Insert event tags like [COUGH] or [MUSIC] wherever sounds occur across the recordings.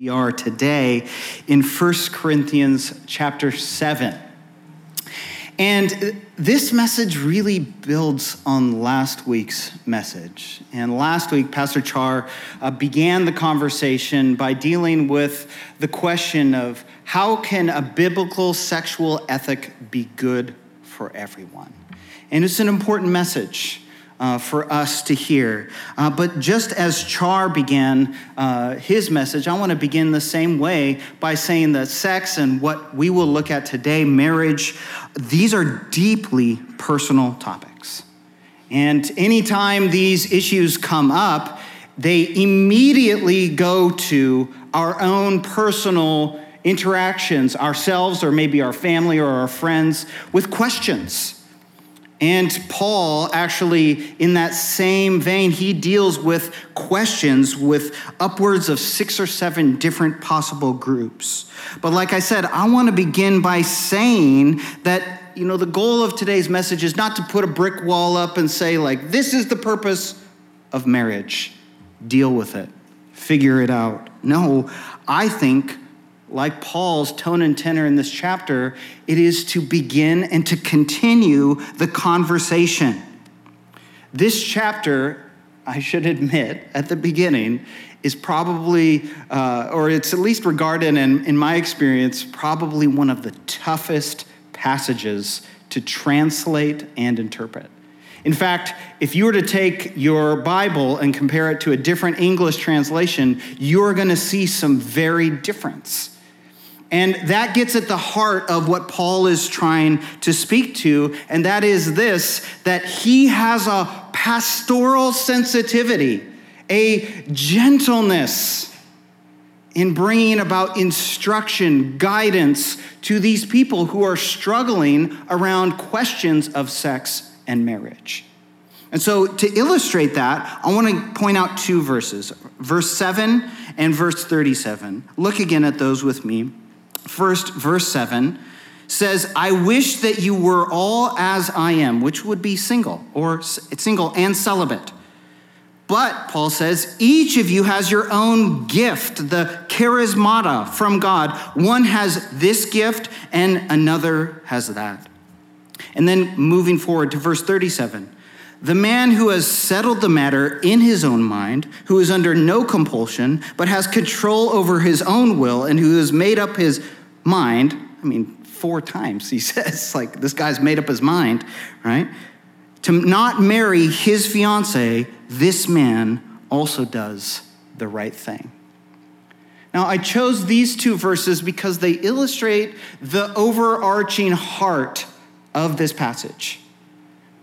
We are today in 1 Corinthians chapter 7. And this message really builds on last week's message. And last week, Pastor Char uh, began the conversation by dealing with the question of how can a biblical sexual ethic be good for everyone? And it's an important message uh, for us to hear. Uh, but just as Char began uh, his message, I want to begin the same way by saying that sex and what we will look at today, marriage, these are deeply personal topics. And anytime these issues come up, they immediately go to our own personal interactions, ourselves or maybe our family or our friends, with questions. And Paul, actually, in that same vein, he deals with questions with upwards of six or seven different possible groups. But like I said, I want to begin by saying that, you know, the goal of today's message is not to put a brick wall up and say, like, this is the purpose of marriage. Deal with it, figure it out. No, I think like Paul's tone and tenor in this chapter, it is to begin and to continue the conversation. This chapter, I should admit, at the beginning, is probably, uh, or it's at least regarded, in, in my experience, probably one of the toughest passages to translate and interpret. In fact, if you were to take your Bible and compare it to a different English translation, you're going to see some very difference. And that gets at the heart of what Paul is trying to speak to, and that is this that he has a pastoral sensitivity, a gentleness in bringing about instruction, guidance to these people who are struggling around questions of sex and marriage. And so, to illustrate that, I want to point out two verses verse 7 and verse 37. Look again at those with me. First, verse 7 says, I wish that you were all as I am, which would be single, or single and celibate. But, Paul says, each of you has your own gift, the charismata from God. One has this gift and another has that. And then moving forward to verse 37 the man who has settled the matter in his own mind, who is under no compulsion, but has control over his own will, and who has made up his mind, I mean, four times he [LAUGHS] says, like, this guy's made up his mind, right? To not marry his fiance, this man also does the right thing. Now, I chose these two verses because they illustrate the overarching heart of this passage.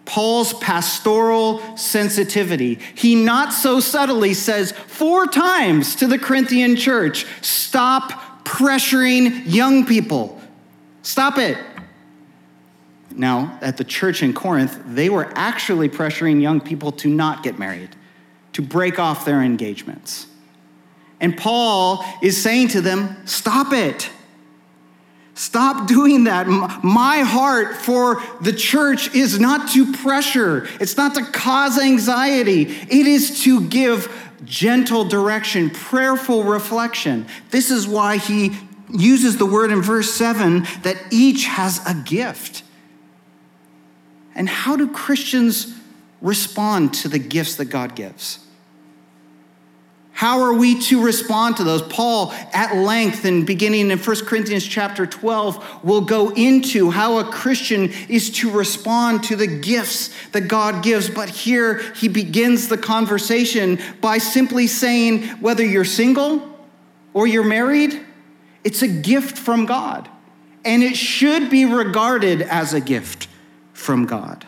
Paul's pastoral sensitivity. He not so subtly says four times to the Corinthian church stop pressuring young people. Stop it. Now, at the church in Corinth, they were actually pressuring young people to not get married, to break off their engagements. And Paul is saying to them, Stop it. Stop doing that. My heart for the church is not to pressure, it's not to cause anxiety, it is to give gentle direction, prayerful reflection. This is why he uses the word in verse 7 that each has a gift. And how do Christians respond to the gifts that God gives? How are we to respond to those? Paul, at length and beginning in 1 Corinthians chapter 12, will go into how a Christian is to respond to the gifts that God gives. But here he begins the conversation by simply saying whether you're single or you're married, it's a gift from God. And it should be regarded as a gift from God.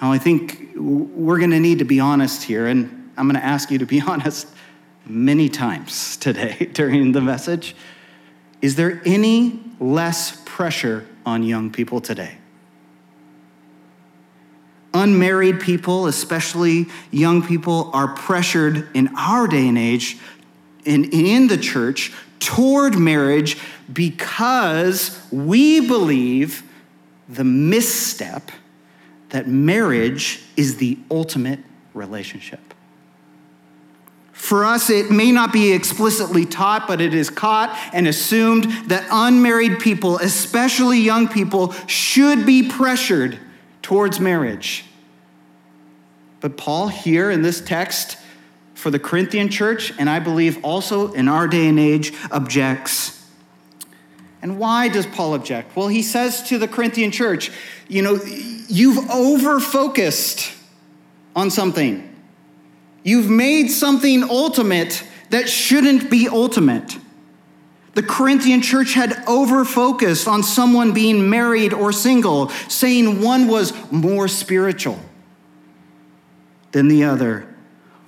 Now, I think we're going to need to be honest here. And I'm going to ask you to be [LAUGHS] honest many times today [LAUGHS] during the message. Is there any less pressure on young people today? Unmarried people, especially young people, are pressured in our day and age and in the church toward marriage because we believe the misstep that marriage is the ultimate relationship. For us, it may not be explicitly taught, but it is caught and assumed that unmarried people, especially young people, should be pressured towards marriage. But Paul, here in this text for the Corinthian church, and I believe also in our day and age, objects. And why does Paul object? Well, he says to the Corinthian church, you know, you've over focused on something. You've made something ultimate that shouldn't be ultimate. The Corinthian church had over focused on someone being married or single, saying one was more spiritual than the other.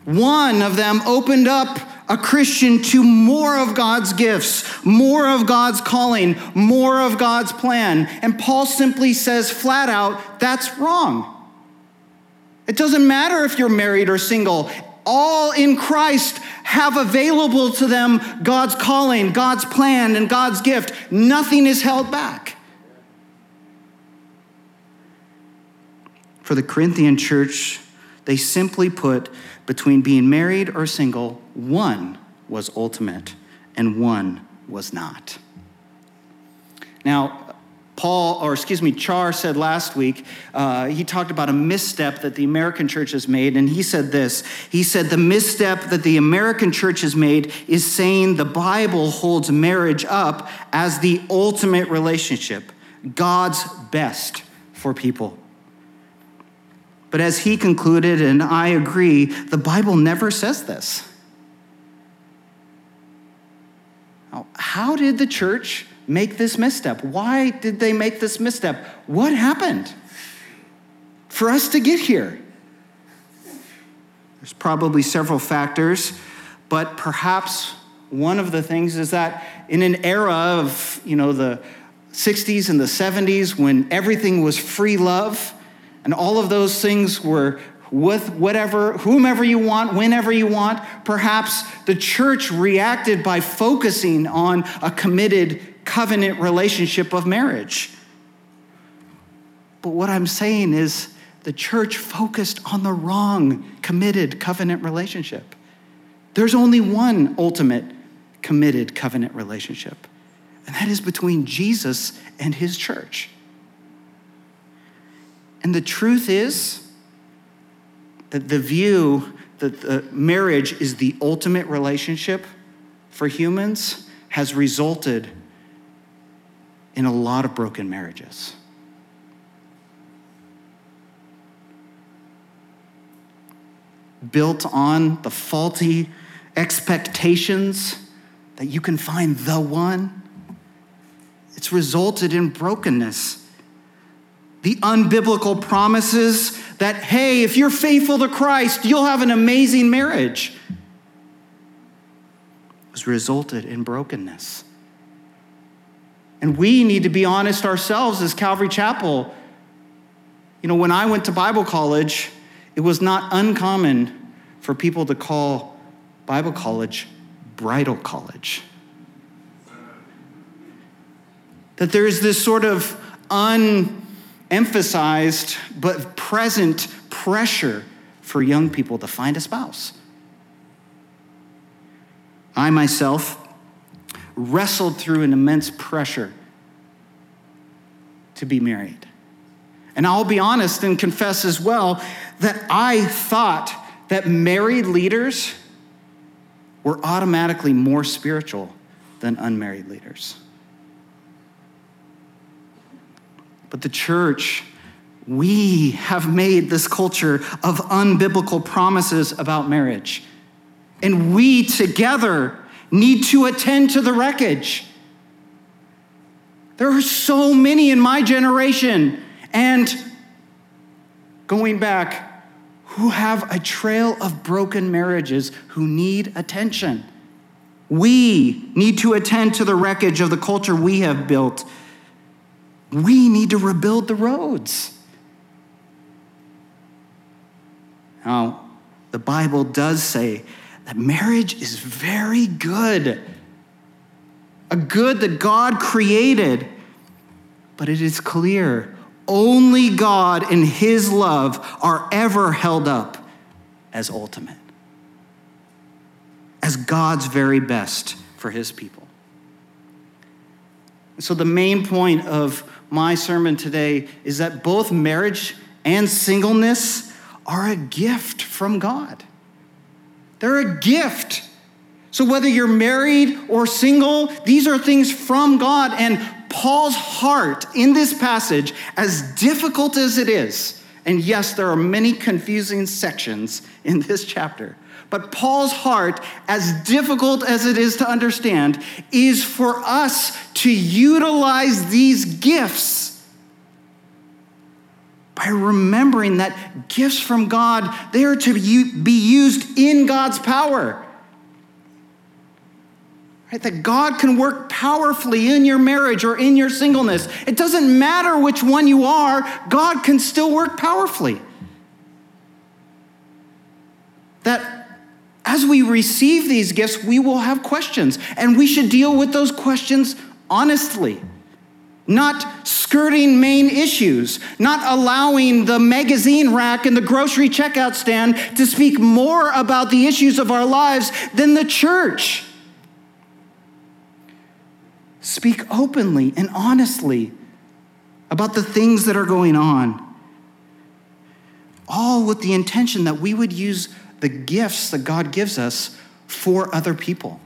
One of them opened up a Christian to more of God's gifts, more of God's calling, more of God's plan. And Paul simply says flat out, that's wrong. It doesn't matter if you're married or single. All in Christ have available to them God's calling, God's plan, and God's gift. Nothing is held back. For the Corinthian church, they simply put between being married or single, one was ultimate and one was not. Now, Paul, or excuse me, Char said last week, uh, he talked about a misstep that the American church has made, and he said this. He said, The misstep that the American church has made is saying the Bible holds marriage up as the ultimate relationship, God's best for people. But as he concluded, and I agree, the Bible never says this. Now, how did the church make this misstep? Why did they make this misstep? What happened for us to get here? There's probably several factors, but perhaps one of the things is that in an era of, you know, the 60s and the 70s when everything was free love, and all of those things were with whatever, whomever you want, whenever you want. Perhaps the church reacted by focusing on a committed covenant relationship of marriage. But what I'm saying is the church focused on the wrong committed covenant relationship. There's only one ultimate committed covenant relationship, and that is between Jesus and his church. And the truth is that the view that the marriage is the ultimate relationship for humans has resulted in a lot of broken marriages. Built on the faulty expectations that you can find the one, it's resulted in brokenness the unbiblical promises that, hey, if you're faithful to Christ, you'll have an amazing marriage, has resulted in brokenness. And we need to be honest ourselves as Calvary Chapel. You know, when I went to Bible college, it was not uncommon for people to call Bible college bridal college. That there is this sort of unemphasized but present pressure for young people to find a spouse. I myself wrestled through an immense pressure to be married. And I'll be honest and confess as well that I thought that married leaders were automatically more spiritual than unmarried leaders. But the church, we have made this culture of unbiblical promises about marriage. And we together need to attend to the wreckage. There are so many in my generation and going back who have a trail of broken marriages who need attention. We need to attend to the wreckage of the culture we have built we need to rebuild the roads. Now, the Bible does say that marriage is very good, a good that God created, but it is clear only God and His love are ever held up as ultimate. as God's very best for his people. So, the main point of my sermon today is that both marriage and singleness are a gift from God. They're a gift. So, whether you're married or single, these are things from God. And Paul's heart in this passage, as difficult as it is, and yes, there are many confusing sections in this chapter, but Paul's heart, as difficult as it is to understand, is for us to utilize these gifts by remembering that gifts from God, they are to be used in God's power. Right? That God can work powerfully in your marriage or in your singleness. It doesn't matter which one you are, God can still work powerfully. That as we receive these gifts, we will have questions, and we should deal with those questions honestly not skirting main issues, not allowing the magazine rack and the grocery checkout stand to speak more about the issues of our lives than the church. Speak openly and honestly about the things that are going on, all with the intention that we would use the gifts that God gives us for other people.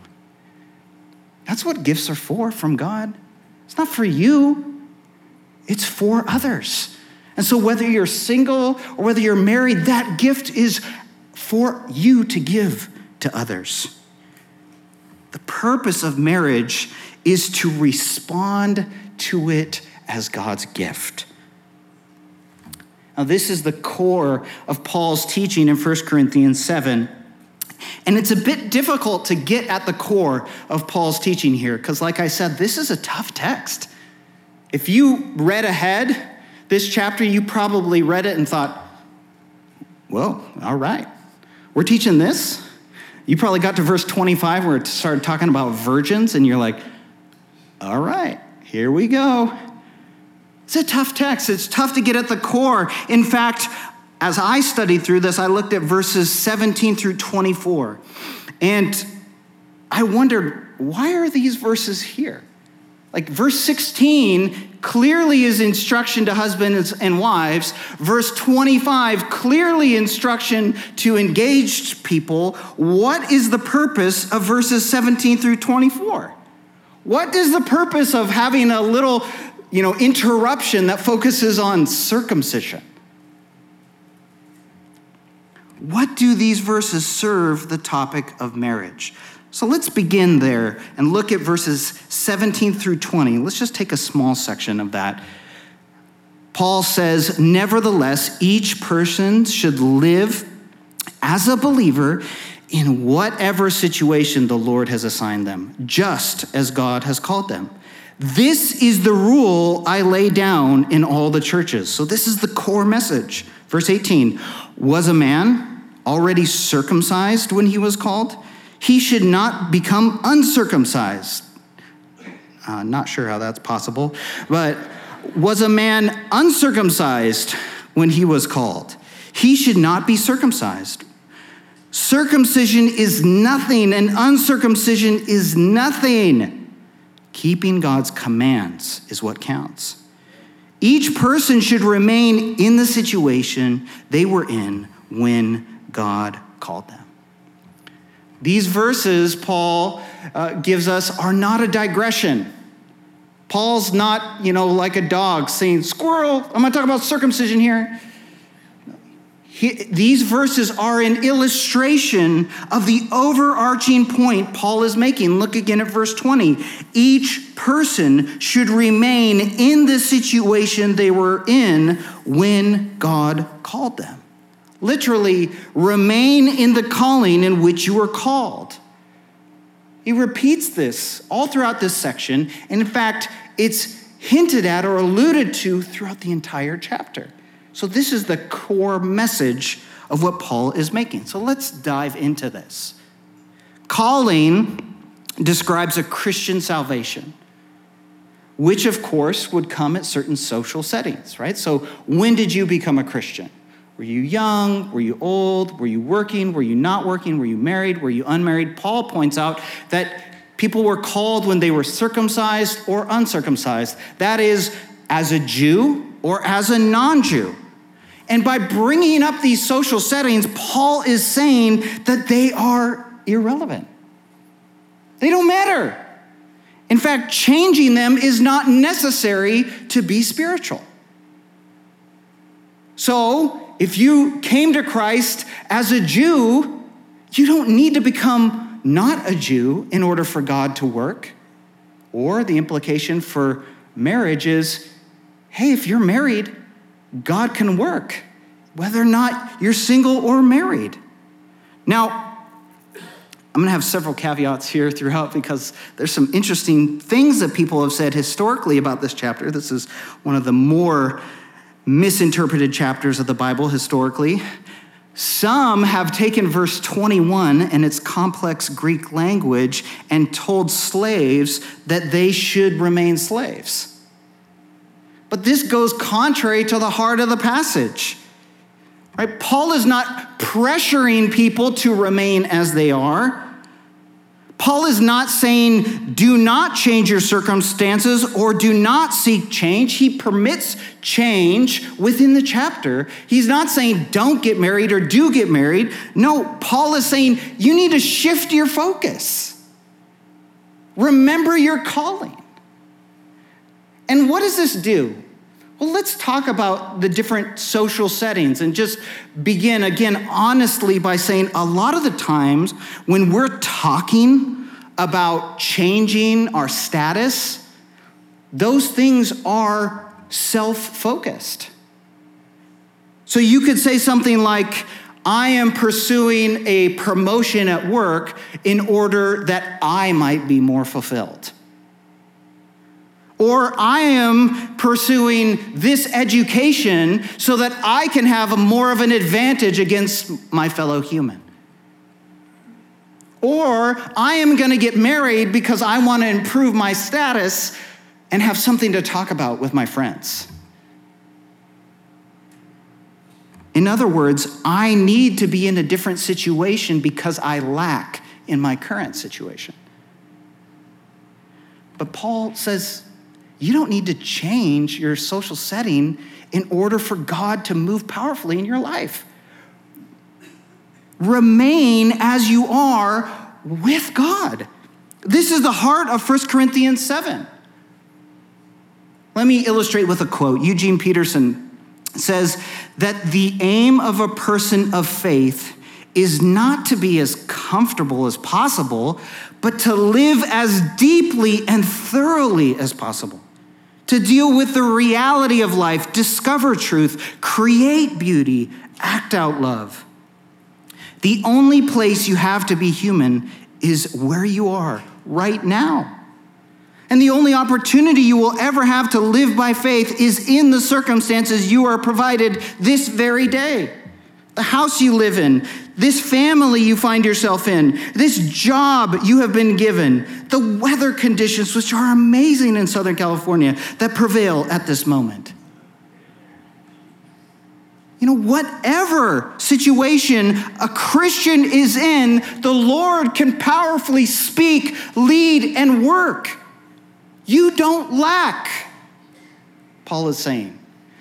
That's what gifts are for from God. Not for you, it's for others. And so, whether you're single or whether you're married, that gift is for you to give to others. The purpose of marriage is to respond to it as God's gift. Now, this is the core of Paul's teaching in 1 Corinthians 7. And it's a bit difficult to get at the core of Paul's teaching here, because, like I said, this is a tough text. If you read ahead this chapter, you probably read it and thought, well, all right, we're teaching this. You probably got to verse 25 where it started talking about virgins, and you're like, all right, here we go. It's a tough text. It's tough to get at the core. In fact, as I studied through this, I looked at verses 17 through 24. And I wondered, why are these verses here? Like verse 16 clearly is instruction to husbands and wives. Verse 25 clearly instruction to engaged people. What is the purpose of verses 17 through 24? What is the purpose of having a little, you know, interruption that focuses on circumcision? What do these verses serve the topic of marriage? So let's begin there and look at verses 17 through 20. Let's just take a small section of that. Paul says, Nevertheless, each person should live as a believer in whatever situation the Lord has assigned them, just as God has called them. This is the rule I lay down in all the churches. So, this is the core message. Verse 18 Was a man already circumcised when he was called? He should not become uncircumcised. Uh, not sure how that's possible, but was a man uncircumcised when he was called? He should not be circumcised. Circumcision is nothing, and uncircumcision is nothing. Keeping God's commands is what counts. Each person should remain in the situation they were in when God called them. These verses, Paul uh, gives us, are not a digression. Paul's not, you know, like a dog saying, Squirrel, I'm going to talk about circumcision here. He, these verses are an illustration of the overarching point Paul is making. Look again at verse 20. Each person should remain in the situation they were in when God called them. Literally, remain in the calling in which you were called. He repeats this all throughout this section. And in fact, it's hinted at or alluded to throughout the entire chapter. So, this is the core message of what Paul is making. So, let's dive into this. Calling describes a Christian salvation, which, of course, would come at certain social settings, right? So, when did you become a Christian? Were you young? Were you old? Were you working? Were you not working? Were you married? Were you unmarried? Paul points out that people were called when they were circumcised or uncircumcised. That is, as a Jew or as a non Jew. And by bringing up these social settings, Paul is saying that they are irrelevant. They don't matter. In fact, changing them is not necessary to be spiritual. So, if you came to Christ as a Jew, you don't need to become not a Jew in order for God to work. Or the implication for marriage is hey, if you're married, God can work, whether or not you're single or married. Now, I'm going to have several caveats here throughout because there's some interesting things that people have said historically about this chapter. This is one of the more misinterpreted chapters of the Bible historically. Some have taken verse 21 and its complex Greek language and told slaves that they should remain slaves. But this goes contrary to the heart of the passage. Right? Paul is not pressuring people to remain as they are. Paul is not saying, do not change your circumstances or do not seek change. He permits change within the chapter. He's not saying, don't get married or do get married. No, Paul is saying, you need to shift your focus. Remember your calling. And what does this do? Well, let's talk about the different social settings and just begin again honestly by saying a lot of the times when we're talking about changing our status, those things are self focused. So you could say something like, I am pursuing a promotion at work in order that I might be more fulfilled. Or I am pursuing this education so that I can have more of an advantage against my fellow human. Or I am going to get married because I want to improve my status and have something to talk about with my friends. In other words, I need to be in a different situation because I lack in my current situation. But Paul says, you don't need to change your social setting in order for God to move powerfully in your life. Remain as you are with God. This is the heart of 1 Corinthians 7. Let me illustrate with a quote. Eugene Peterson says that the aim of a person of faith is not to be as comfortable as possible, but to live as deeply and thoroughly as possible to deal with the reality of life, discover truth, create beauty, act out love. The only place you have to be human is where you are right now. And the only opportunity you will ever have to live by faith is in the circumstances you are provided this very day the house you live in, this family you find yourself in, this job you have been given, the weather conditions, which are amazing in Southern California, that prevail at this moment. You know, whatever situation a Christian is in, the Lord can powerfully speak, lead, and work. You don't lack, Paul is saying.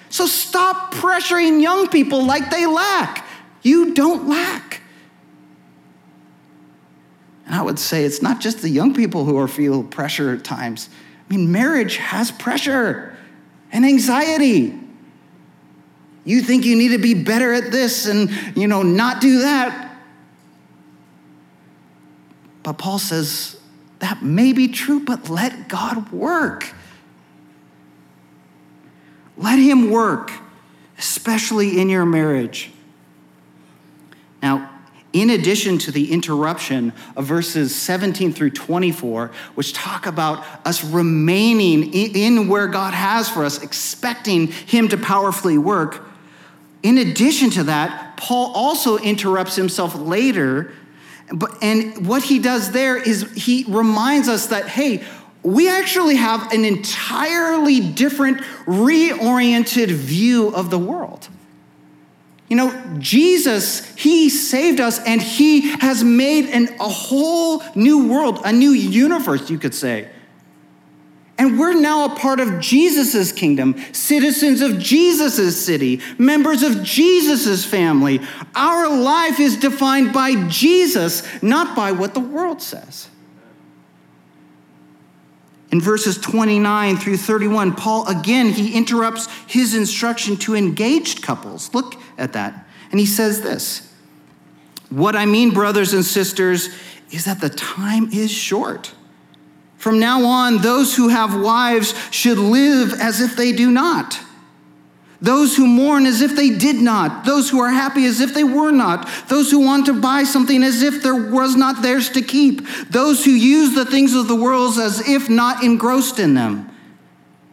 So stop pressuring young people like they lack. You don't lack. And I would say it's not just the young people who are feel pressure at times. I mean, marriage has pressure and anxiety. You think you need to be better at this and, you know, not do that. But Paul says that may be true, but let God work. Let Him work, especially in your marriage. Now, in addition to the interruption of verses 17 through 24, which talk about us remaining in where God has for us, expecting Him to powerfully work, in addition to that, Paul also interrupts himself later. And what he does there is he reminds us that, hey, we actually have an entirely different, reoriented view of the world. You know, Jesus, He saved us and He has made an, a whole new world, a new universe, you could say. And we're now a part of Jesus' kingdom, citizens of Jesus' city, members of Jesus' family. Our life is defined by Jesus, not by what the world says. In verses 29 through 31, Paul again, he interrupts his instruction to engaged couples. Look at that. And he says this What I mean, brothers and sisters, is that the time is short. From now on, those who have wives should live as if they do not. Those who mourn as if they did not. Those who are happy as if they were not. Those who want to buy something as if there was not theirs to keep. Those who use the things of the world as if not engrossed in them.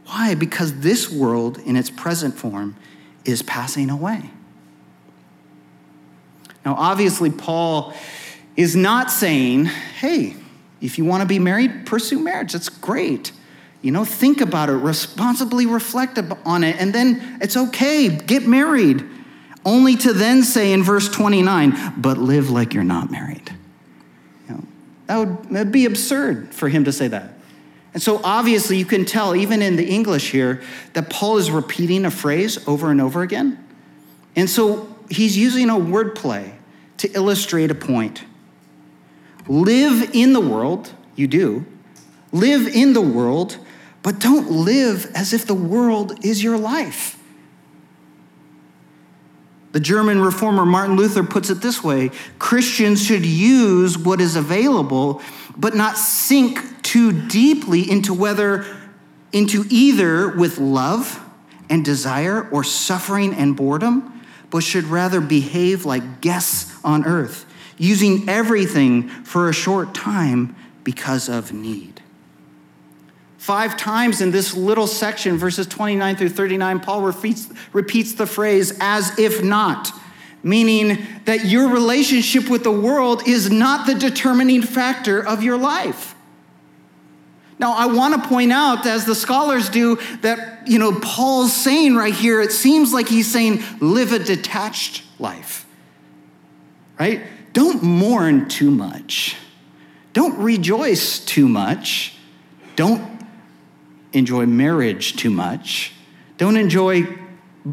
Why? Because this world, in its present form, is passing away. Now, obviously, Paul is not saying, hey, if you want to be married, pursue marriage. That's great. You know, think about it, responsibly reflect on it, and then it's okay, get married. Only to then say in verse 29, but live like you're not married. You know, that would that'd be absurd for him to say that. And so obviously, you can tell, even in the English here, that Paul is repeating a phrase over and over again. And so he's using a wordplay to illustrate a point. Live in the world, you do. Live in the world, but don't live as if the world is your life. The German reformer Martin Luther puts it this way Christians should use what is available, but not sink too deeply into whether into either with love and desire or suffering and boredom, but should rather behave like guests on earth using everything for a short time because of need. Five times in this little section, verses 29 through 39, Paul repeats, repeats the phrase, as if not, meaning that your relationship with the world is not the determining factor of your life. Now, I want to point out, as the scholars do, that, you know, Paul's saying right here, it seems like he's saying, live a detached life, right? don't mourn too much. Don't rejoice too much. Don't enjoy marriage too much. Don't enjoy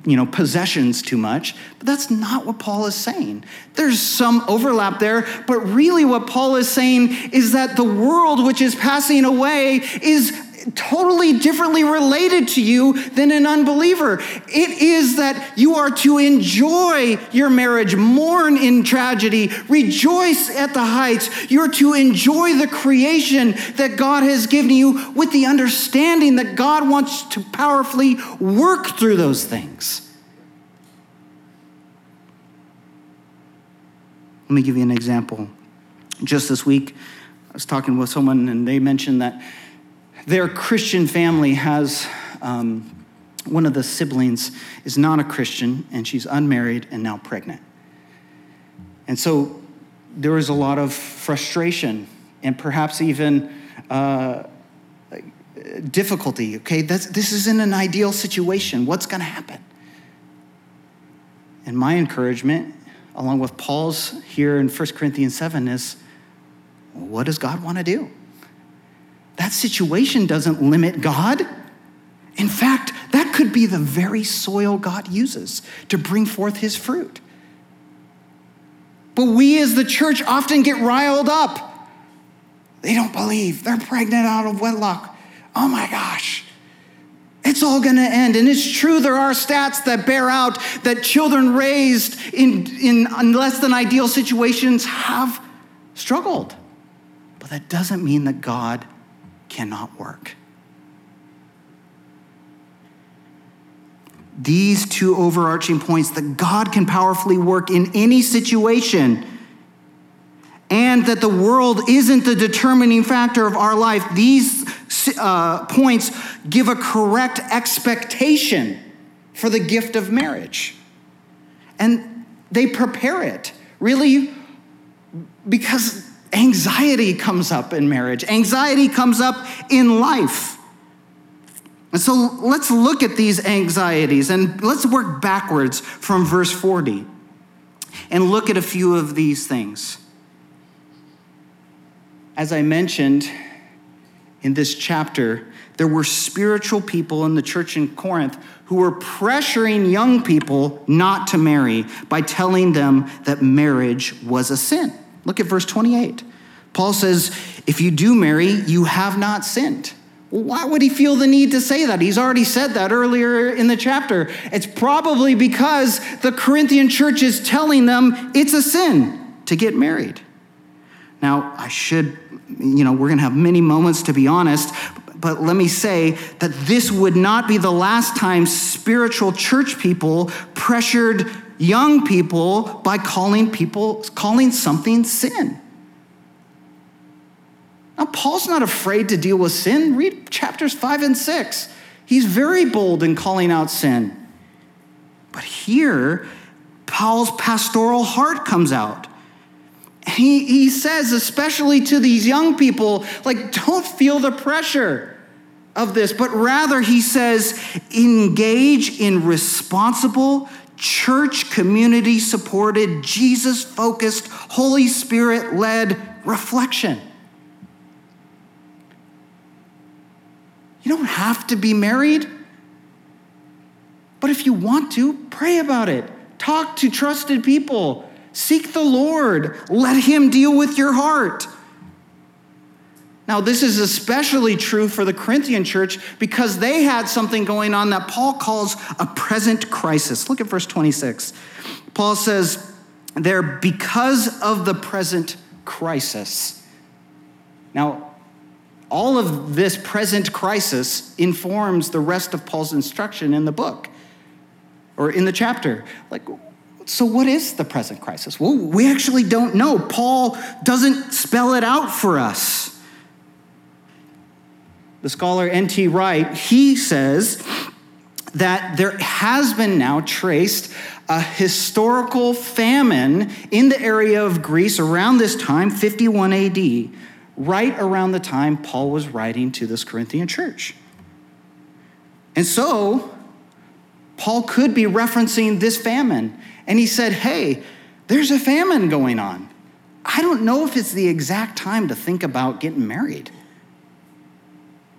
you know possessions too much but that's not what paul is saying there's some overlap there but really what paul is saying is that the world which is passing away is totally differently related to you than an unbeliever. It is that you are to enjoy your marriage, mourn in tragedy, rejoice at the heights. You're to enjoy the creation that God has given you with the understanding that God wants to powerfully work through those things. Let me give you an example. Just this week, I was talking with someone and they mentioned that their Christian family has um, one of the siblings is not a Christian and she's unmarried and now pregnant. And so there was a lot of frustration and perhaps even uh, difficulty. Okay, That's, this isn't an ideal situation. What's going to happen? And my encouragement, along with Paul's here in 1 Corinthians 7, is what does God want to do? That situation doesn't limit God. In fact, that could be the very soil God uses to bring forth his fruit. But we as the church often get riled up. They don't believe. They're pregnant out of wedlock. Oh my gosh. It's all going to end. And it's true, there are stats that bear out that children raised in, in less than ideal situations have struggled. But that doesn't mean that God cannot work. These two overarching points that God can powerfully work in any situation and that the world isn't the determining factor of our life, these uh, points give a correct expectation for the gift of marriage. And they prepare it, really, because anxiety comes up in marriage, anxiety comes up in life. And so let's look at these anxieties and let's work backwards from verse 40. and look at a few of these things. As I mentioned in this chapter, there were spiritual people in the church in Corinth who were pressuring young people not to marry by telling them that marriage was a sin. Look at verse 28. Paul says, If you do marry, you have not sinned. why would he feel the need to say that? He's already said that earlier in the chapter. It's probably because the Corinthian church is telling them it's a sin to get married. Now, I should, you know, we're going to have many moments to be honest, but let me say that this would not be the last time spiritual church people pressured young people by calling people calling something sin. Now Paul's not afraid to deal with sin. Read chapters 5 and 6. He's very bold in calling out sin. But here Paul's pastoral heart comes out. He, he says, especially to these young people, like, don't feel the pressure of this, but rather he says, engage in responsible, church community supported, Jesus focused, Holy Spirit led reflection. You don't have to be married, but if you want to, pray about it. Talk to trusted people. Seek the Lord. Let Him deal with your heart. Now, this is especially true for the Corinthian church because they had something going on that Paul calls a present crisis. Look at verse 26. Paul says, There, because of the present crisis. Now, all of this present crisis informs the rest of Paul's instruction in the book or in the chapter. Like, so, what is the present crisis? Well, we actually don't know. Paul doesn't spell it out for us. The scholar N.T. Wright, he says that there has been now traced a historical famine in the area of Greece around this time, 51 AD, right around the time Paul was writing to this Corinthian church. And so, Paul could be referencing this famine and he said, Hey, there's a famine going on. I don't know if it's the exact time to think about getting married.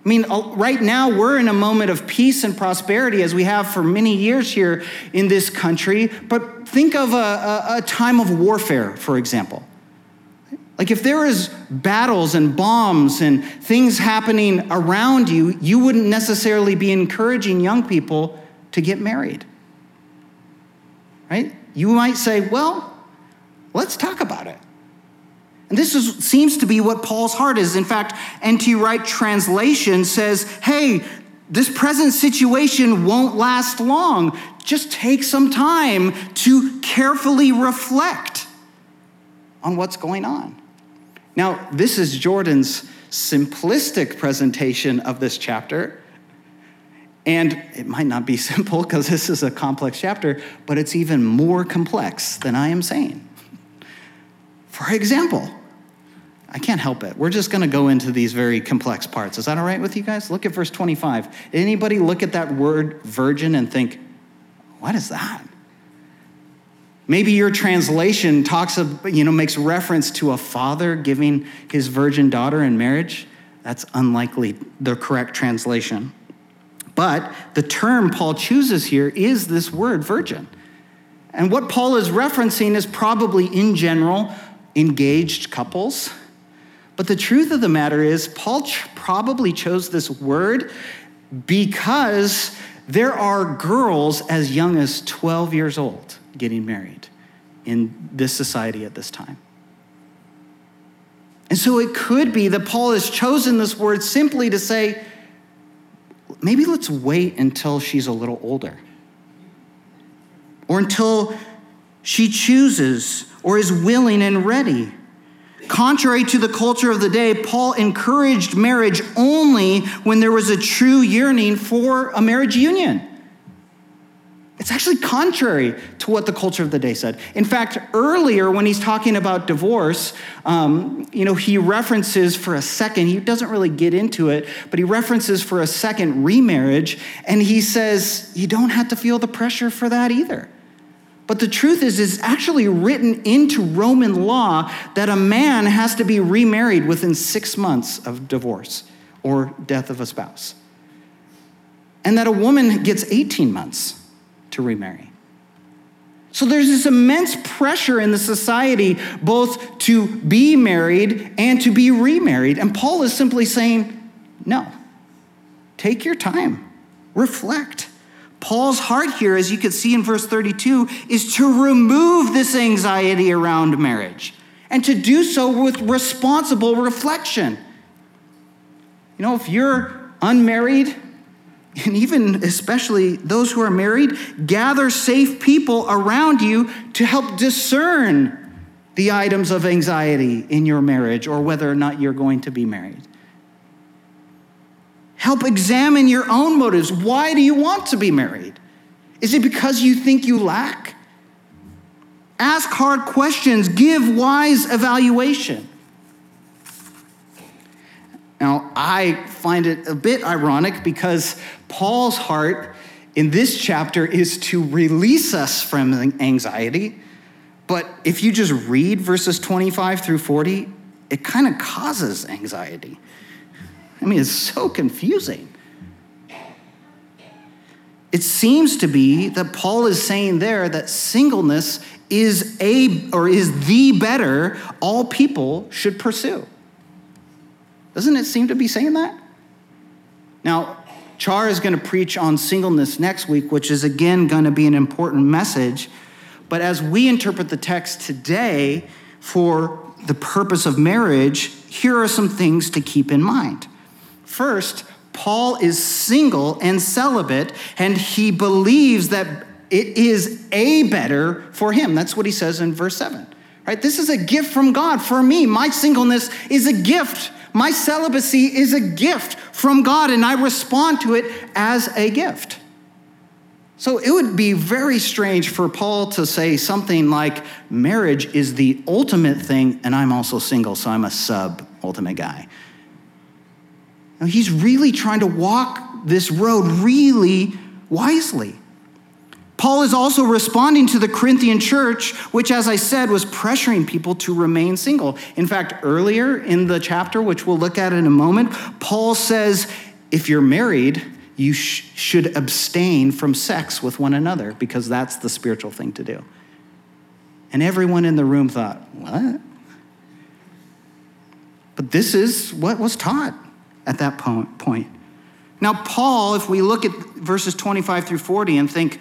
I mean, right now we're in a moment of peace and prosperity as we have for many years here in this country. But think of a, a, a time of warfare, for example. Like if there is battles and bombs and things happening around you, you wouldn't necessarily be encouraging young people to get married. Right? You might say, well, let's talk about it. And this is, seems to be what Paul's heart is. In fact, N.T. Wright translation says, hey, this present situation won't last long. Just take some time to carefully reflect on what's going on. Now, this is Jordan's simplistic presentation of this chapter. And it might not be [LAUGHS] simple because this is a complex chapter, but it's even more complex than I am saying. For example, I can't help it. We're just going to go into these very complex parts. Is that all right with you guys? Look at verse 25. Anybody look at that word virgin and think, what is that? Maybe your translation talks of, you know, makes reference to a father giving his virgin daughter in marriage. That's unlikely the correct translation. But the term Paul chooses here is this word, virgin. And what Paul is referencing is probably, in general, engaged couples. But the truth of the matter is, Paul ch- probably chose this word because there are girls as young as 12 years old getting married in this society at this time. And so it could be that Paul has chosen this word simply to say, maybe let's wait until she's a little older. Or until she chooses or is willing and ready. Contrary to the culture of the day, Paul encouraged marriage only when there was a true yearning for a marriage union. It's actually contrary to what the culture of the day said. In fact, earlier when he's talking about divorce, um, you know, he references for a second, he doesn't really get into it, but he references for a second remarriage, and he says, you don't have to feel the pressure for that either. But the truth is, it's actually written into Roman law that a man has to be remarried within six months of divorce or death of a spouse. And that a woman gets 18 months to remarry. So there's this immense pressure in the society both to be married and to be remarried. And Paul is simply saying, no, take your time, reflect. Paul's heart here, as you can see in verse 32, is to remove this anxiety around marriage and to do so with responsible reflection. You know, if you're unmarried, and even especially those who are married, gather safe people around you to help discern the items of anxiety in your marriage or whether or not you're going to be married. Help examine your own motives. Why do you want to be married? Is it because you think you lack? Ask hard questions, give wise evaluation. Now, I find it a bit ironic because Paul's heart in this chapter is to release us from anxiety. But if you just read verses 25 through 40, it kind of causes anxiety. I mean, it's so confusing. It seems to be that Paul is saying there that singleness is a or is the better all people should pursue. Doesn't it seem to be saying that? Now, Char is going to preach on singleness next week, which is again going to be an important message. But as we interpret the text today for the purpose of marriage, here are some things to keep in mind. First, Paul is single and celibate, and he believes that it is a better for him. That's what he says in verse 7. Right? This is a gift from God for me. My singleness is a gift. My celibacy is a gift from God, and I respond to it as a gift. So it would be very strange for Paul to say something like, marriage is the ultimate thing, and I'm also single, so I'm a sub ultimate guy. Now, he's really trying to walk this road really wisely. Paul is also responding to the Corinthian church, which, as I said, was pressuring people to remain single. In fact, earlier in the chapter, which we'll look at in a moment, Paul says, if you're married, you sh- should abstain from sex with one another because that's the spiritual thing to do. And everyone in the room thought, what? But this is what was taught at that point. Now, Paul, if we look at verses 25 through 40 and think,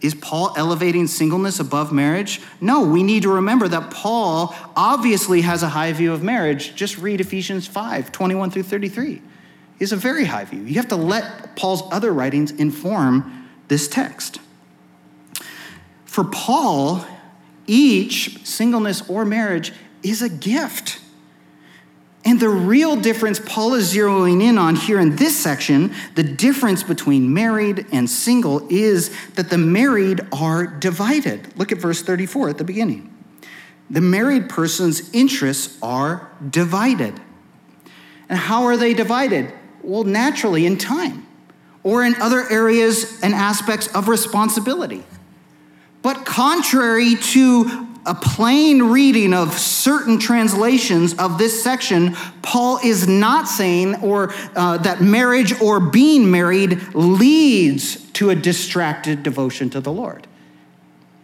is Paul elevating singleness above marriage? No, we need to remember that Paul obviously has a high view of marriage. Just read Ephesians 5 21 through 33. He has a very high view. You have to let Paul's other writings inform this text. For Paul, each singleness or marriage is a gift. And the real difference Paul is zeroing in on here in this section, the difference between married and single, is that the married are divided. Look at verse 34 at the beginning. The married person's interests are divided. And how are they divided? Well, naturally, in time or in other areas and aspects of responsibility. But contrary to a plain reading of certain translations of this section, Paul is not saying or uh, that marriage or being married leads to a distracted devotion to the Lord.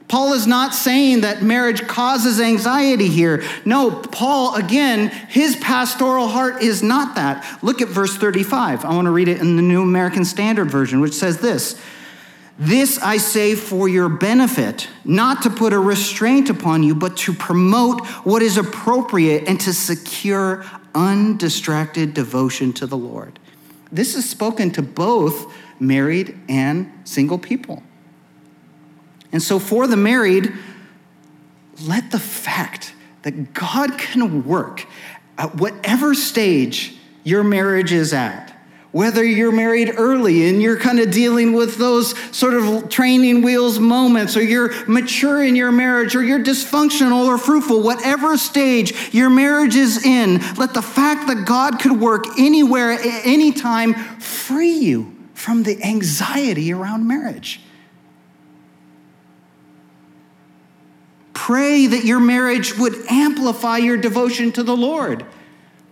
Paul is not saying that marriage causes anxiety here. No, Paul, again, his pastoral heart is not that. Look at verse 35. I want to read it in the New American Standard Version, which says this this I say for your benefit, not to put a restraint upon you, but to promote what is appropriate and to secure undistracted devotion to the Lord. This is spoken to both married and single people. And so, for the married, let the fact that God can work at whatever stage your marriage is at whether you're married early and you're kind of dealing with those sort of training wheels moments, or you're mature in your marriage, or you're dysfunctional or fruitful, whatever stage your marriage is in, let the fact that God could work anywhere, at any time, free you from the anxiety around marriage. pray that your marriage would amplify your devotion to the Lord.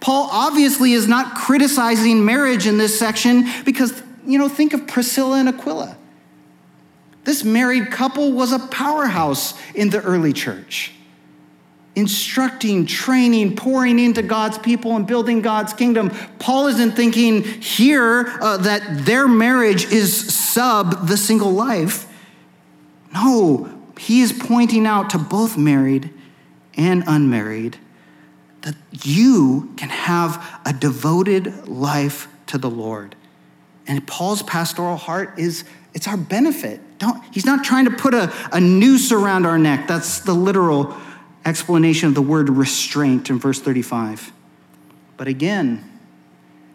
Paul obviously is not criticizing marriage in this section because, you know, think of Priscilla and Aquila. This married couple was a powerhouse in the early church, instructing, training, pouring into God's people, and building God's kingdom. Paul isn't thinking here uh, that their marriage is sub the single life. No, he is pointing out to both married and unmarried that you can have a devoted life to the Lord. And Paul's pastoral heart is it's our benefit. Don't, he's not trying to put a, a noose around our neck. That's the literal explanation of the word restraint in verse 35. But again,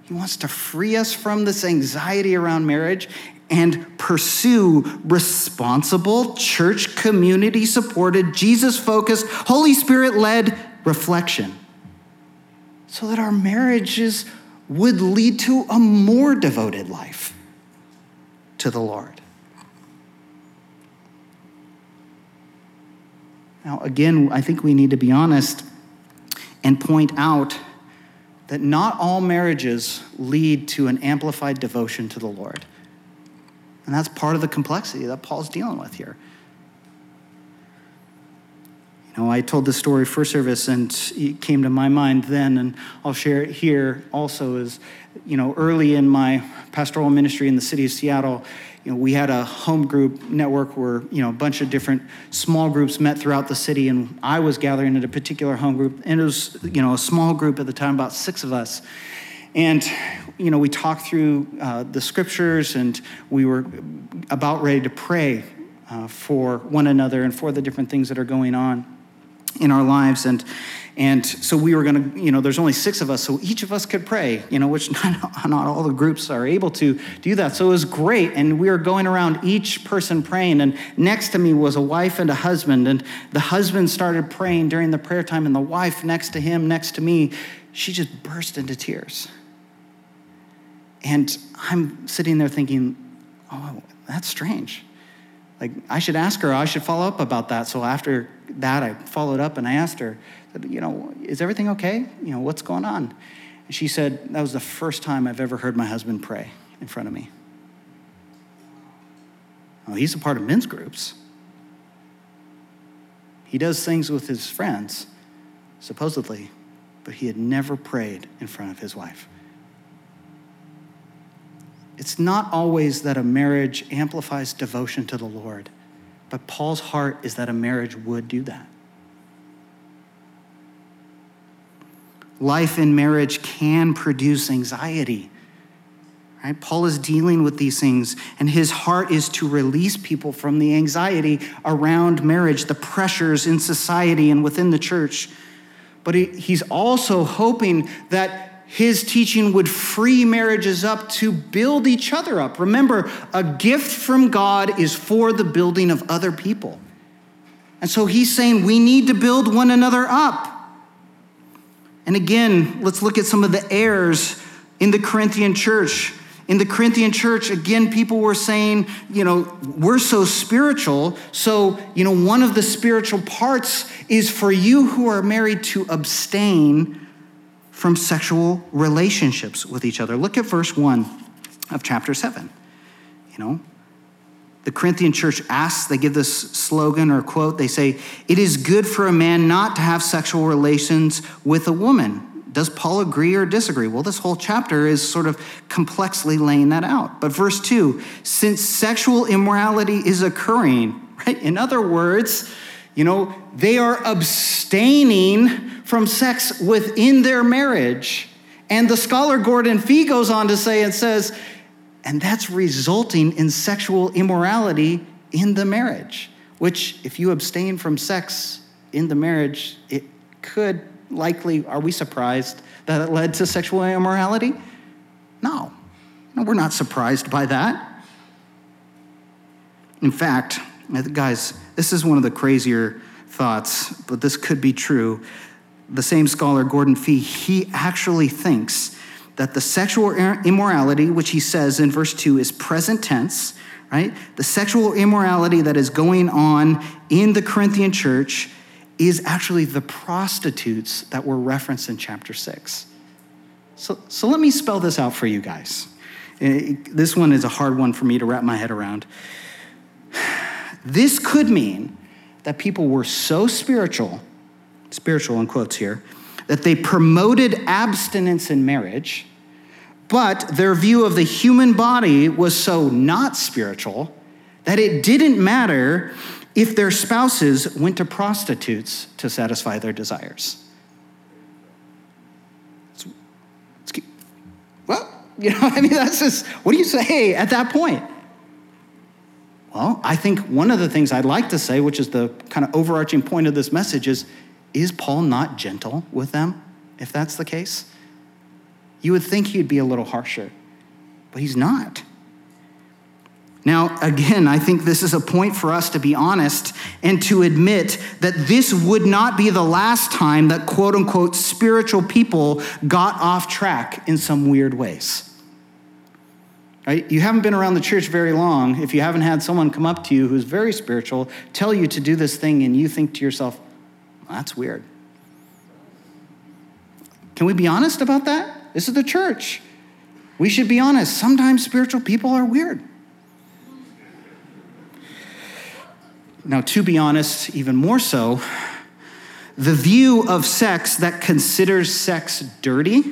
he wants to free us from this anxiety around marriage and pursue responsible, church community supported, Jesus focused, Holy Spirit led reflection so that our marriages would lead to a more devoted life to the Lord. Now, again, I think we need to be honest and point out that not all marriages lead to an amplified devotion to the Lord. And that's part of the complexity that Paul's dealing with here. Know, I told the story first service and it came to my mind then, and I'll share it here also is, you know, early in my pastoral ministry in the city of Seattle, you know, we had a home group network where, you know, a bunch of different small groups met throughout the city, and I was gathering at a particular home group, and it was, you know, a small group at the time, about six of us. And, you know, we talked through uh, the scriptures and we were about ready to pray uh, for one another and for the different things that are going on in our lives. And, and so we were going to, you know, there's only six of us, so each of us could pray, you know, which [LAUGHS] not, not all the groups are able to do that. So it was great. And we were going around each person praying. And next to me was a wife and a husband. And the husband started praying during the prayer time, and the wife next to him, next to me, she just burst into tears. And I'm sitting there thinking, oh, that's strange. Like, I should ask her, I should follow up about that. So after that, I followed up and I asked her, you know, is everything okay? You know, what's going on? And she said, that was the first time I've ever heard my husband pray in front of me. Well, he's a part of men's groups. He does things with his friends, supposedly, but he had never prayed in front of his wife. It's not always that a marriage amplifies devotion to the Lord, but Paul's heart is that a marriage would do that. Life in marriage can produce anxiety. Right? Paul is dealing with these things, and his heart is to release people from the anxiety around marriage, the pressures in society and within the church. But he, he's also hoping that his teaching would free marriages up to build each other up. Remember, a gift from God is for the building of other people. And so he's saying we need to build one another up. And again, let's look at some of the errors in the Corinthian church. In the Corinthian church, again, people were saying, you know, we're so spiritual. So, you know, one of the spiritual parts is for you who are married to abstain from sexual relationships with each other. Look at verse 1 of chapter 7. You know, the Corinthian church asks, they give this slogan or quote, they say, It is good for a man not to have sexual relations with a woman. Does Paul agree or disagree? Well, this whole chapter is sort of complexly laying that out. But verse 2 since sexual immorality is occurring, [LAUGHS] right? In other words, you know, they are abstaining from sex within their marriage. And the scholar Gordon Fee goes on to say and says, and that's resulting in sexual immorality in the marriage, which, if you abstain from sex in the marriage, it could likely, are we surprised that it led to sexual immorality? No. No, we're not surprised by that. In fact, guys, this is one of the crazier thoughts, but this could be true. The same scholar, Gordon Fee, he actually thinks that the sexual immorality, which he says in verse 2 is present tense, right? The sexual immorality that is going on in the Corinthian church is actually the prostitutes that were referenced in chapter 6. So, so let me spell this out for you guys. Eh, this one is a hard one for me to wrap my head around. [SIGHS] This could mean that people were so spiritual, spiritual in quotes here, that they promoted abstinence in marriage, but their view of the human body was so not spiritual that it didn't matter if their spouses went to prostitutes to satisfy their desires. well, [LAUGHS] you know, I mean, that's just, what do you say at that point? Well, I think one of the things I'd like to say, which is the kind of overarching point of this message, is is Paul not gentle with them if that's the case? You would think he'd be a little harsher, but he's not. Now, again, I think this is a point for us to be honest and to admit that this would not be the last time that quote unquote spiritual people got off track in some weird ways. Right? You haven't been around the church very long if you haven't had someone come up to you who's very spiritual, tell you to do this thing, and you think to yourself, well, that's weird. Can we be honest about that? This is the church. We should be honest. Sometimes spiritual people are weird. Now, to be honest, even more so, the view of sex that considers sex dirty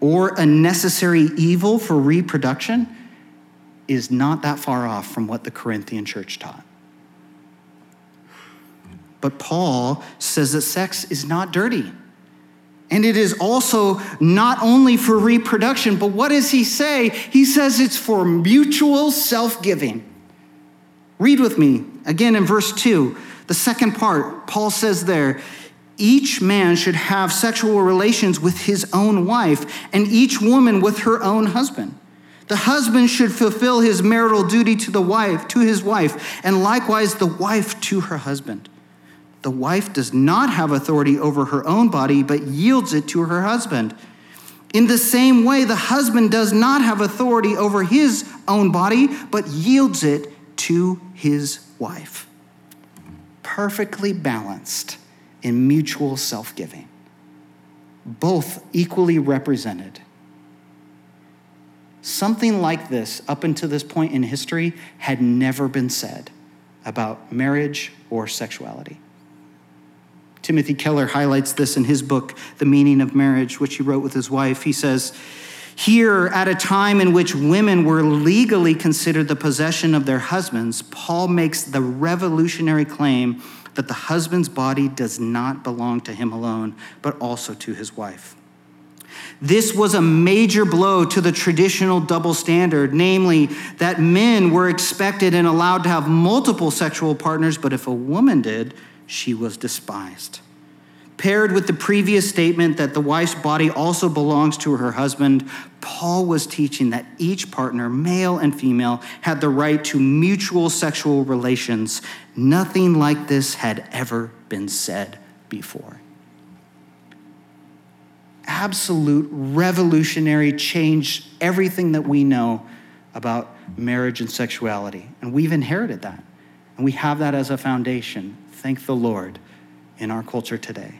or a necessary evil for reproduction is not that far off from what the Corinthian church taught. But Paul says that sex is not dirty. And it is also not only for reproduction, but what does he say? He says it's for mutual self giving. Read with me again in verse 2, the second part. Paul says there, each man should have sexual relations with his own wife, and each woman with her own husband. The husband should fulfill his marital duty to the wife, to his wife, and likewise the wife to her husband. The wife does not have authority over her own body, but yields it to her husband. In the same way, the husband does not have authority over his own body, but yields it to his wife. Perfectly balanced in mutual self giving, both equally represented. Something like this, up until this point in history, had never been said about marriage or sexuality. Timothy Keller highlights this in his book, The Meaning of Marriage, which he wrote with his wife. He says, here, at a time in which women were legally considered the possession of their husbands, Paul makes the revolutionary claim that the husband's body does not belong to him alone, but also to his wife. This was a major blow to the traditional double standard, namely that men were expected and allowed to have multiple sexual partners, but if a woman did, she was despised. Paired with the previous statement that the wife's body also belongs to her husband, Paul was teaching that each partner, male and female, had the right to mutual sexual relations. Nothing like this had ever been said before. Absolute revolutionary change everything that we know about marriage and sexuality. And we've inherited that. And we have that as a foundation. Thank the Lord in our culture today.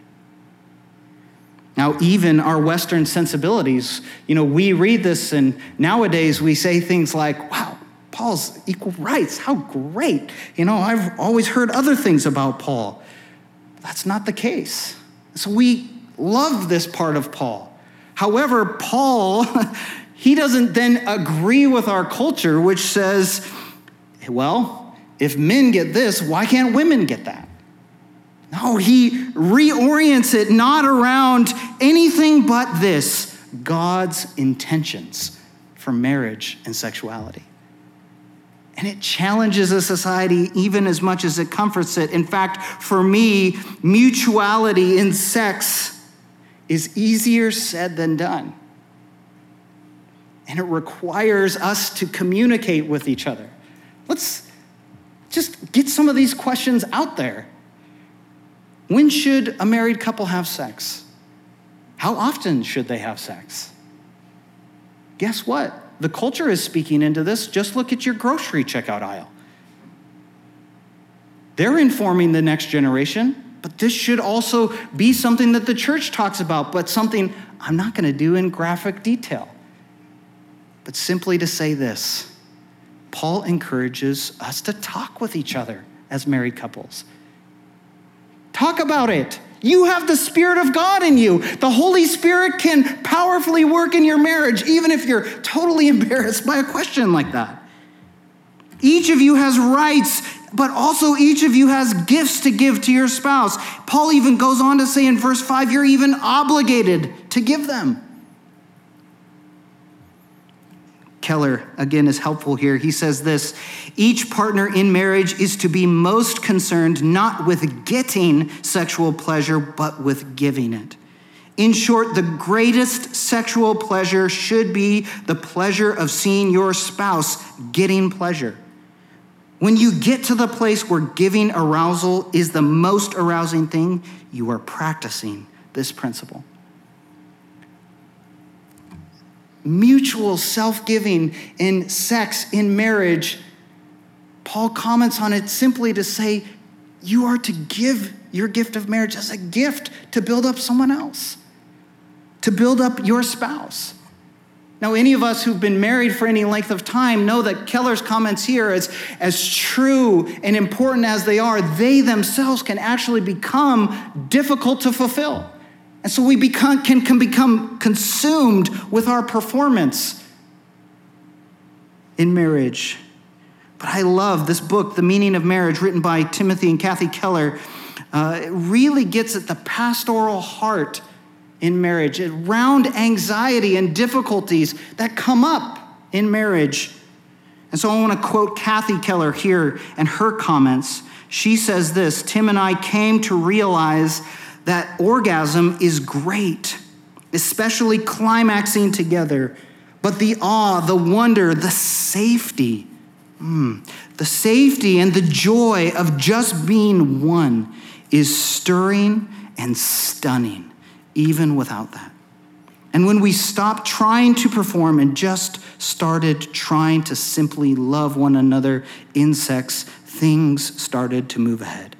Now, even our Western sensibilities, you know, we read this and nowadays we say things like, wow, Paul's equal rights, how great. You know, I've always heard other things about Paul. That's not the case. So we love this part of Paul. However, Paul, [LAUGHS] he doesn't then agree with our culture, which says, well, if men get this, why can't women get that? No, he reorients it not around anything but this God's intentions for marriage and sexuality. And it challenges a society even as much as it comforts it. In fact, for me, mutuality in sex is easier said than done. And it requires us to communicate with each other. Let's just get some of these questions out there. When should a married couple have sex? How often should they have sex? Guess what? The culture is speaking into this. Just look at your grocery checkout aisle. They're informing the next generation. but this should also be something that the church talks about, but something I'm not going to do in graphic detail. But simply to say this Paul encourages us to talk with each other as married couples. Talk about it. You have the Spirit of God in you. The Holy Spirit can powerfully work in your marriage, even if you're totally [LAUGHS] embarrassed by a question like that. Each of you has rights, but also each of you has gifts to give to your spouse. Paul even goes on to say in verse 5 you're even obligated to give them. Keller, again, is helpful here. He says this each partner in marriage is to be most concerned not with getting sexual pleasure, but with giving it. In short, the greatest sexual pleasure should be the pleasure of seeing your spouse getting pleasure. When you get to the place where giving arousal is the most arousing thing, you are practicing this principle. Mutual self giving in sex, in marriage, Paul comments on it simply to say, you are to give your gift of marriage as a gift to build up someone else, to build up your spouse. Now, any of us who've been married for any length of time know that Keller's comments here, as, as true and important as they are, they themselves can actually become difficult to fulfill. And so we become, can, can become consumed with our performance in marriage. But I love this book, The Meaning of Marriage, written by Timothy and Kathy Keller. Uh, it really gets at the pastoral heart in marriage, around anxiety and difficulties that come up in marriage. And so I want to quote Kathy Keller here and her comments. She says this Tim and I came to realize that orgasm is great, especially climaxing together. But the awe, the wonder, the safety, mm, the safety and the joy of just being one is stirring and stunning, even without that. And when we stopped trying to perform and just started trying to simply love one another in sex, things started to move ahead.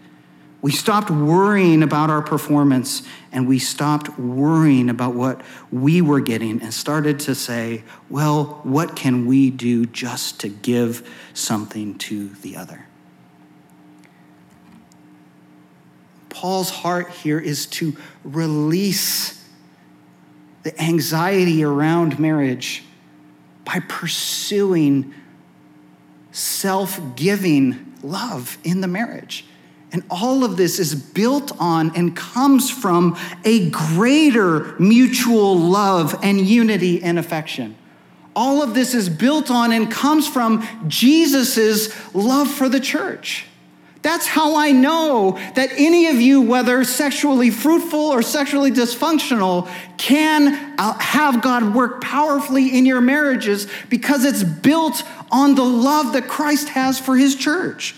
We stopped worrying about our performance and we stopped worrying about what we were getting and started to say, well, what can we do just to give something to the other? Paul's heart here is to release the anxiety around marriage by pursuing self giving love in the marriage. And all of this is built on and comes from a greater mutual love and unity and affection. All of this is built on and comes from Jesus' love for the church. That's how I know that any of you, whether sexually fruitful or sexually dysfunctional, can uh, have God work powerfully in your marriages because it's built on the love that Christ has for his church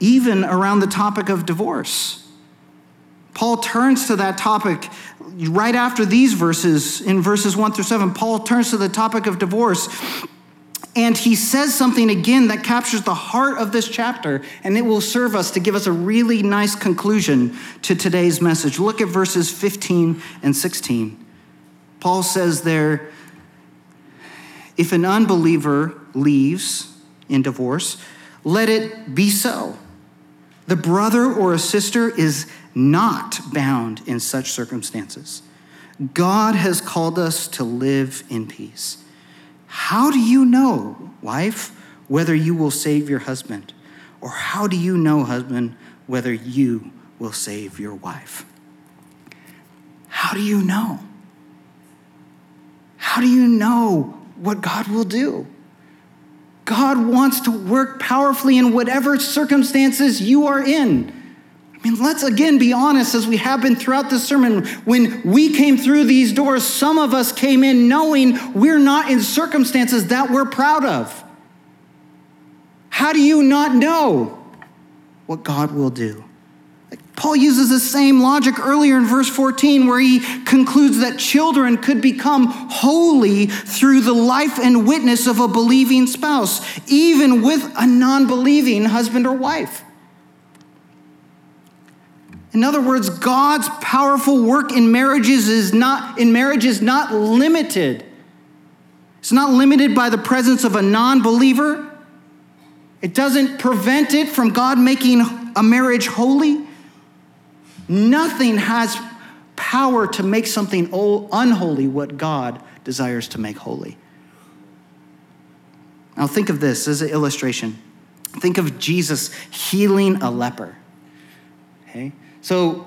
even around the topic of divorce. Paul turns to that topic right after these verses, in verses 1 through 7. Paul turns to the topic of divorce. And he says something again that captures the heart of this chapter, and it will serve us to give us a really nice conclusion to today's message. Look at verses 15 and 16. Paul says there if an unbeliever leaves in divorce, let it be so. The brother or a sister is not bound in such circumstances. God has called us to live in peace. How do you know, wife, whether you will save your husband? Or how do you know, husband, whether you will save your wife? How do you know? How do you know what God will do? God wants to work powerfully in whatever circumstances you are in. I mean, let's again be honest, as we have been throughout the sermon. When we came through these doors, some of us came in knowing we're not in circumstances that we're proud of. How do you not know what God will do? Paul uses the same logic earlier in verse 14, where he concludes that children could become holy through the life and witness of a believing spouse, even with a non believing husband or wife. In other words, God's powerful work in marriages is not in marriage is not limited. It's not limited by the presence of a non-believer. It doesn't prevent it from God making a marriage holy. Nothing has power to make something unholy what God desires to make holy. Now, think of this as an illustration. Think of Jesus healing a leper. Okay? So,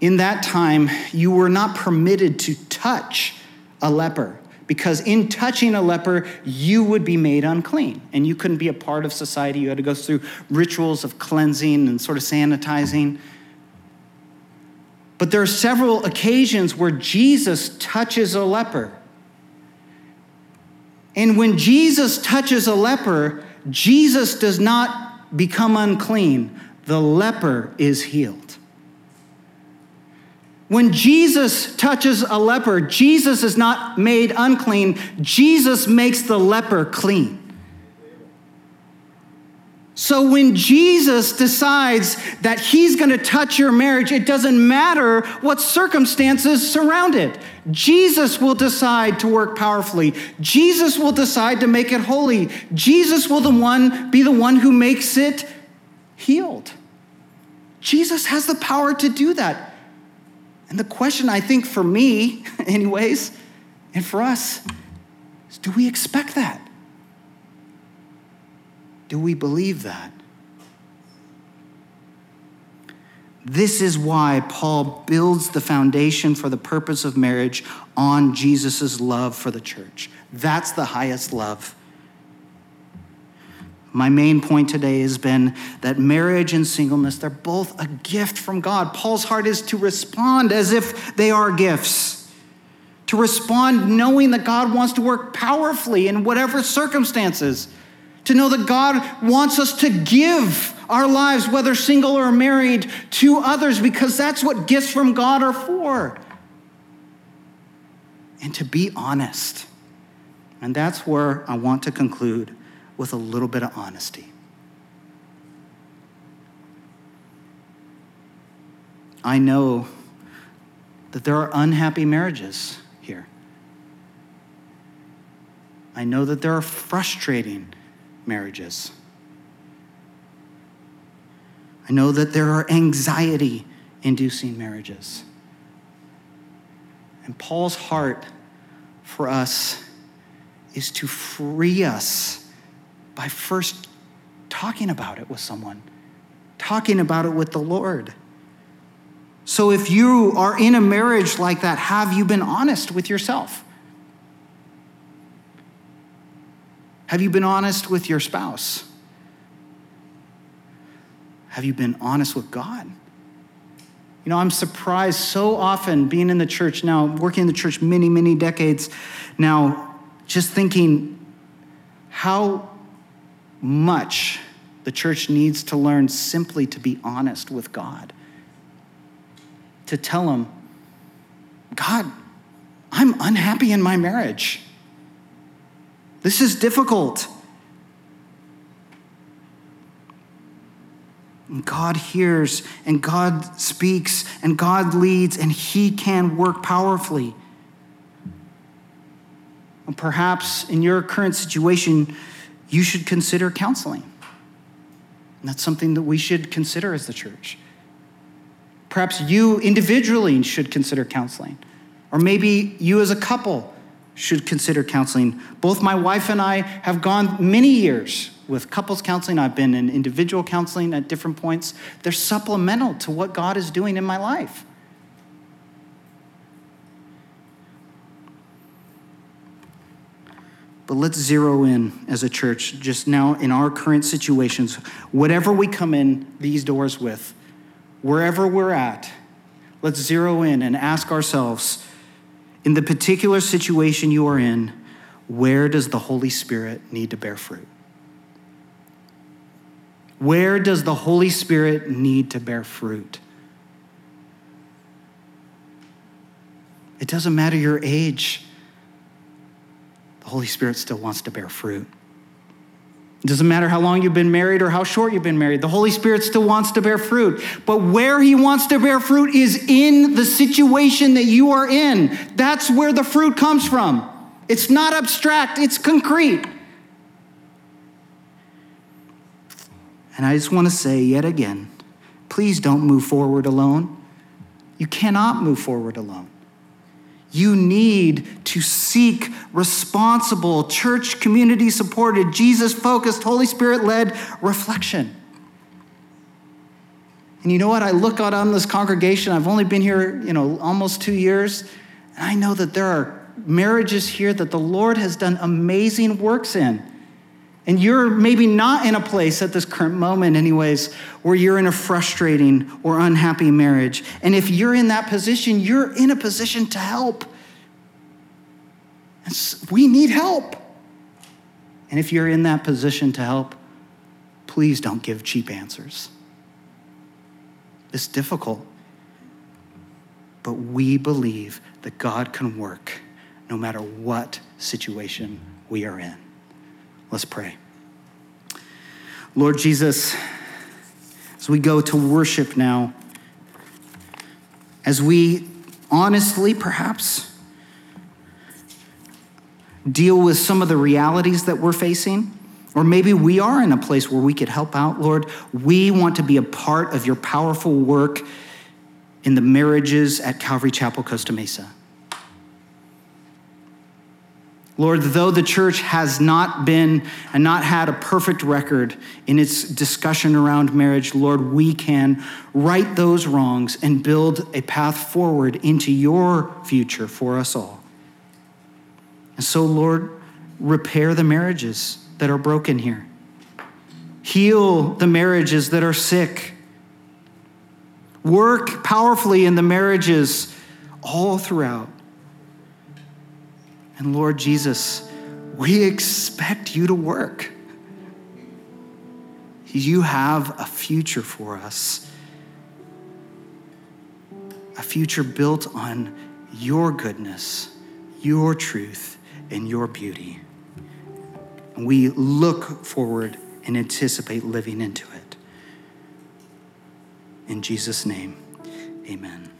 in that time, you were not permitted to touch a leper because in touching a leper, you would be made unclean and you couldn't be a part of society. You had to go through rituals of cleansing and sort of sanitizing. But there are several occasions where Jesus touches a leper. And when Jesus touches a leper, Jesus does not become unclean, the leper is healed. When Jesus touches a leper, Jesus is not made unclean, Jesus makes the leper clean. So when Jesus decides that he's going to touch your marriage, it doesn't matter what circumstances surround it. Jesus will decide to work powerfully. Jesus will decide to make it holy. Jesus will the one be the one who makes it healed. Jesus has the power to do that. And the question I think for me, [LAUGHS] anyways, and for us, is do we expect that? Do we believe that? This is why Paul builds the foundation for the purpose of marriage on Jesus' love for the church. That's the highest love. My main point today has been that marriage and singleness, they're both a gift from God. Paul's heart is to respond as if they are gifts, to respond knowing that God wants to work powerfully in whatever circumstances to know that God wants us to give our lives, whether single or married, to others because that's what gifts from God are for. And to be honest. And that's where I want to conclude with a little bit of honesty. I know that there are unhappy marriages here. I know that there are frustrating marriages. I know that there are anxiety inducing marriages. And Paul's heart for us is to free us by first talking about it with someone, talking about it with the Lord. So if you are in a marriage like that, have you been honest with yourself? Have you been honest with your spouse? Have you been honest with God? You know, I'm surprised so often being in the church now, working in the church many, many decades now, just thinking how much the church needs to learn simply to be honest with God. To tell Him, God, I'm unhappy in my marriage. This is difficult. And God hears and God speaks and God leads and He can work powerfully. And perhaps in your current situation, you should consider counseling. And that's something that we should consider as the church. Perhaps you individually should consider counseling. Or maybe you as a couple should consider counseling. Both my wife and I have gone many years with couples counseling. I've been in individual counseling at different points. They're supplemental to what God is doing in my life. But let's zero in as a church, just now in our current situations, whatever we come in these doors with, wherever we're at, let's zero in and ask ourselves in the particular situation you are in, where does the Holy Spirit need to bear fruit? Where does the Holy Spirit need to bear fruit? It doesn't matter your age, the Holy Spirit still wants to bear fruit. It doesn't matter how long you've been married or how short you've been married. The Holy Spirit still wants to bear fruit. But where He wants to bear fruit is in the situation that you are in. That's where the fruit comes from. It's not abstract, it's concrete. And I just want to say yet again please don't move forward alone. You cannot move forward alone. You need to seek responsible, church community supported, Jesus focused, Holy Spirit led reflection. And you know what? I look out on this congregation. I've only been here, you know, almost two years. And I know that there are marriages here that the Lord has done amazing works in. And you're maybe not in a place at this current moment, anyways, where you're in a frustrating or unhappy marriage. And if you're in that position, you're in a position to help. We need help. And if you're in that position to help, please don't give cheap answers. It's difficult. But we believe that God can work no matter what situation we are in. Let's pray. Lord Jesus, as we go to worship now, as we honestly perhaps deal with some of the realities that we're facing, or maybe we are in a place where we could help out, Lord, we want to be a part of your powerful work in the marriages at Calvary Chapel, Costa Mesa. Lord, though the church has not been and not had a perfect record in its discussion around marriage, Lord, we can right those wrongs and build a path forward into your future for us all. And so, Lord, repair the marriages that are broken here, heal the marriages that are sick, work powerfully in the marriages all throughout. And Lord Jesus, we expect you to work. You have a future for us, a future built on your goodness, your truth, and your beauty. We look forward and anticipate living into it. In Jesus' name, amen.